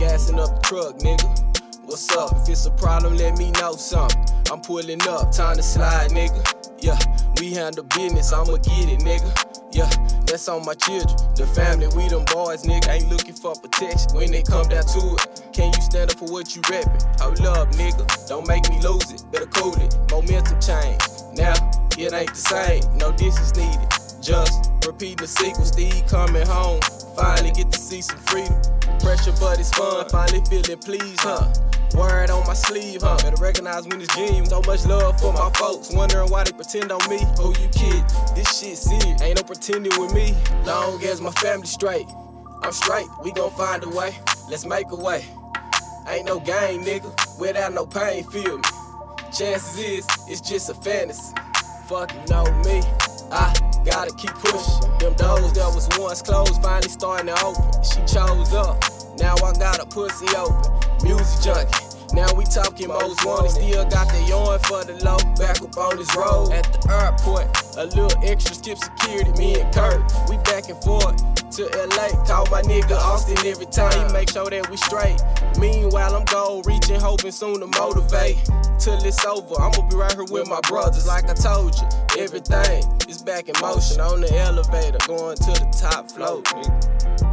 lacing up the truck, nigga. What's up? If it's a problem, let me know something. I'm pulling up, time to slide, nigga. Yeah, we handle business, I'ma get it, nigga. Yeah, that's on my children. The family, we them boys, nigga. Ain't looking for protection when they come down to it. Can you stand up for what you reppin'? Hold up, nigga. Don't make me lose it. Better cool it. Momentum change. Now, it ain't the same. No, this is needed. Just repeating the sequel. Steve coming home. Finally get to see some freedom. Pressure, but it's fun. Finally feeling pleased, huh? Word on my sleeve, huh? Better recognize when it's genuine. So much love for my folks. Wondering why they pretend on me. Who you kid? This shit serious. Ain't no pretending with me. Long as my family straight. I'm straight. We gon' find a way. Let's make a way. Ain't no game, nigga. Without no pain, feel me. Chances is, it's just a fantasy. Fuck you know me. I gotta keep pushing. Them doors that was once closed finally starting to open. She chose up. Now I got a pussy open. Music junkie. Now we talking most wanted. Still got the yarn for the low. Back up on this road. At the airport. A little extra skip security. Me and Kurt. We back and forth to LA. Call my nigga Austin every time. He make sure that we straight. Meanwhile, hoping soon to motivate. Till it's over, I'ma be right here with my brothers. Like I told you, everything is back in motion on the elevator, going to the top floor. nigga.